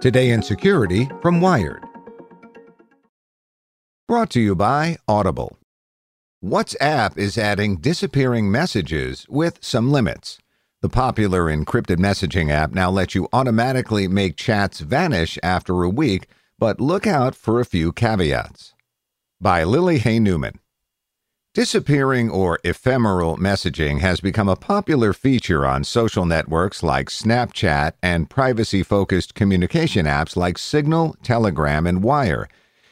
Today in Security from Wired. Brought to you by Audible. WhatsApp is adding disappearing messages with some limits. The popular encrypted messaging app now lets you automatically make chats vanish after a week, but look out for a few caveats. By Lily Hay Newman. Disappearing or ephemeral messaging has become a popular feature on social networks like Snapchat and privacy focused communication apps like Signal, Telegram, and Wire.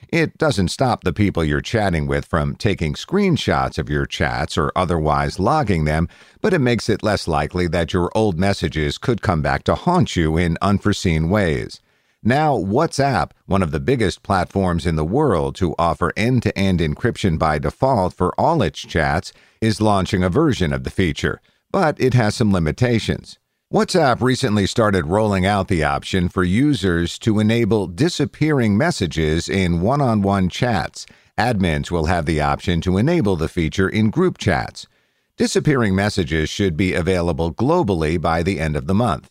It doesn't stop the people you're chatting with from taking screenshots of your chats or otherwise logging them, but it makes it less likely that your old messages could come back to haunt you in unforeseen ways. Now, WhatsApp, one of the biggest platforms in the world to offer end to end encryption by default for all its chats, is launching a version of the feature, but it has some limitations. WhatsApp recently started rolling out the option for users to enable disappearing messages in one on one chats. Admins will have the option to enable the feature in group chats. Disappearing messages should be available globally by the end of the month.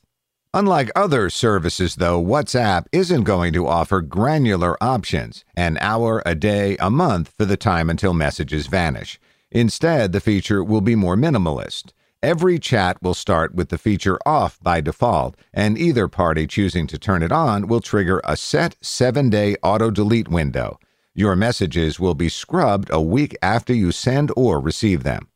Unlike other services, though, WhatsApp isn't going to offer granular options an hour, a day, a month for the time until messages vanish. Instead, the feature will be more minimalist. Every chat will start with the feature off by default, and either party choosing to turn it on will trigger a set seven day auto delete window. Your messages will be scrubbed a week after you send or receive them.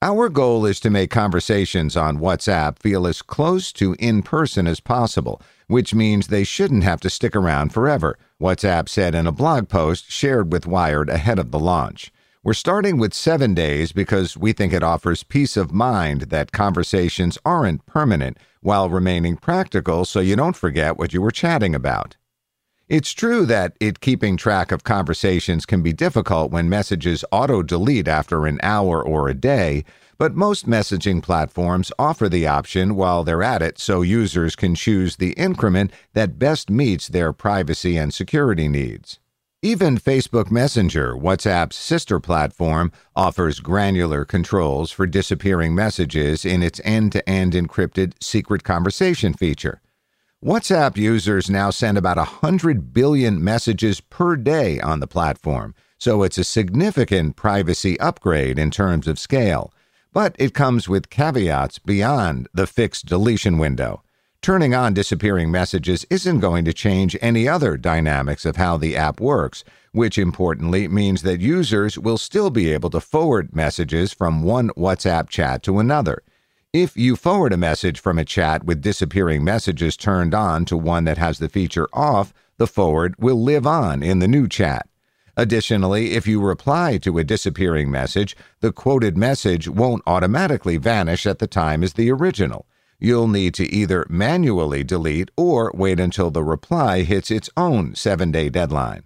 Our goal is to make conversations on WhatsApp feel as close to in person as possible, which means they shouldn't have to stick around forever, WhatsApp said in a blog post shared with Wired ahead of the launch. We're starting with seven days because we think it offers peace of mind that conversations aren't permanent while remaining practical so you don't forget what you were chatting about. It's true that it keeping track of conversations can be difficult when messages auto delete after an hour or a day, but most messaging platforms offer the option while they're at it so users can choose the increment that best meets their privacy and security needs. Even Facebook Messenger, WhatsApp's sister platform, offers granular controls for disappearing messages in its end to end encrypted secret conversation feature. WhatsApp users now send about 100 billion messages per day on the platform, so it's a significant privacy upgrade in terms of scale. But it comes with caveats beyond the fixed deletion window. Turning on disappearing messages isn't going to change any other dynamics of how the app works, which importantly means that users will still be able to forward messages from one WhatsApp chat to another. If you forward a message from a chat with disappearing messages turned on to one that has the feature off, the forward will live on in the new chat. Additionally, if you reply to a disappearing message, the quoted message won't automatically vanish at the time as the original. You'll need to either manually delete or wait until the reply hits its own seven day deadline.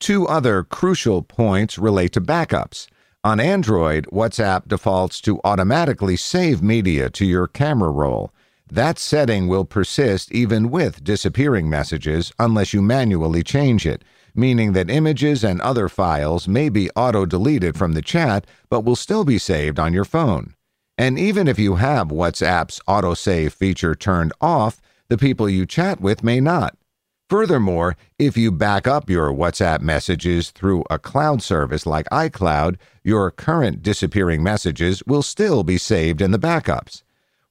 Two other crucial points relate to backups. On Android, WhatsApp defaults to automatically save media to your camera roll. That setting will persist even with disappearing messages unless you manually change it, meaning that images and other files may be auto deleted from the chat but will still be saved on your phone. And even if you have WhatsApp's autosave feature turned off, The people you chat with may not. Furthermore, if you back up your WhatsApp messages through a cloud service like iCloud, your current disappearing messages will still be saved in the backups.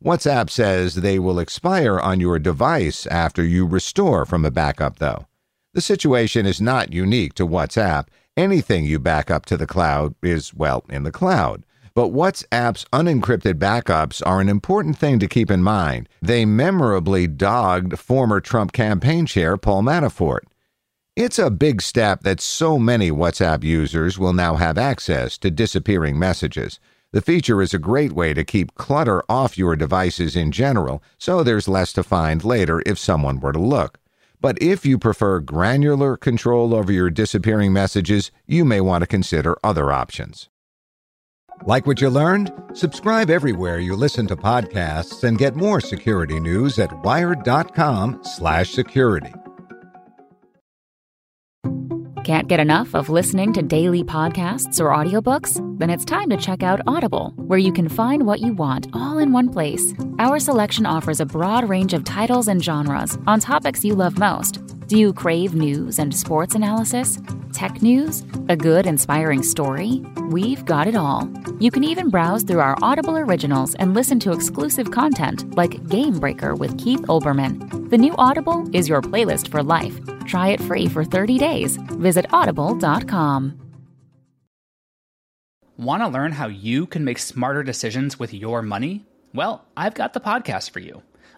WhatsApp says they will expire on your device after you restore from a backup, though. The situation is not unique to WhatsApp. Anything you back up to the cloud is, well, in the cloud. But WhatsApp's unencrypted backups are an important thing to keep in mind. They memorably dogged former Trump campaign chair Paul Manafort. It's a big step that so many WhatsApp users will now have access to disappearing messages. The feature is a great way to keep clutter off your devices in general, so there's less to find later if someone were to look. But if you prefer granular control over your disappearing messages, you may want to consider other options. Like what you learned? Subscribe everywhere you listen to podcasts and get more security news at wired.com/security. Can't get enough of listening to daily podcasts or audiobooks? Then it's time to check out Audible, where you can find what you want all in one place. Our selection offers a broad range of titles and genres on topics you love most. Do you crave news and sports analysis? Tech news? A good, inspiring story? We've got it all. You can even browse through our Audible originals and listen to exclusive content like Game Breaker with Keith Olbermann. The new Audible is your playlist for life. Try it free for 30 days. Visit audible.com. Want to learn how you can make smarter decisions with your money? Well, I've got the podcast for you.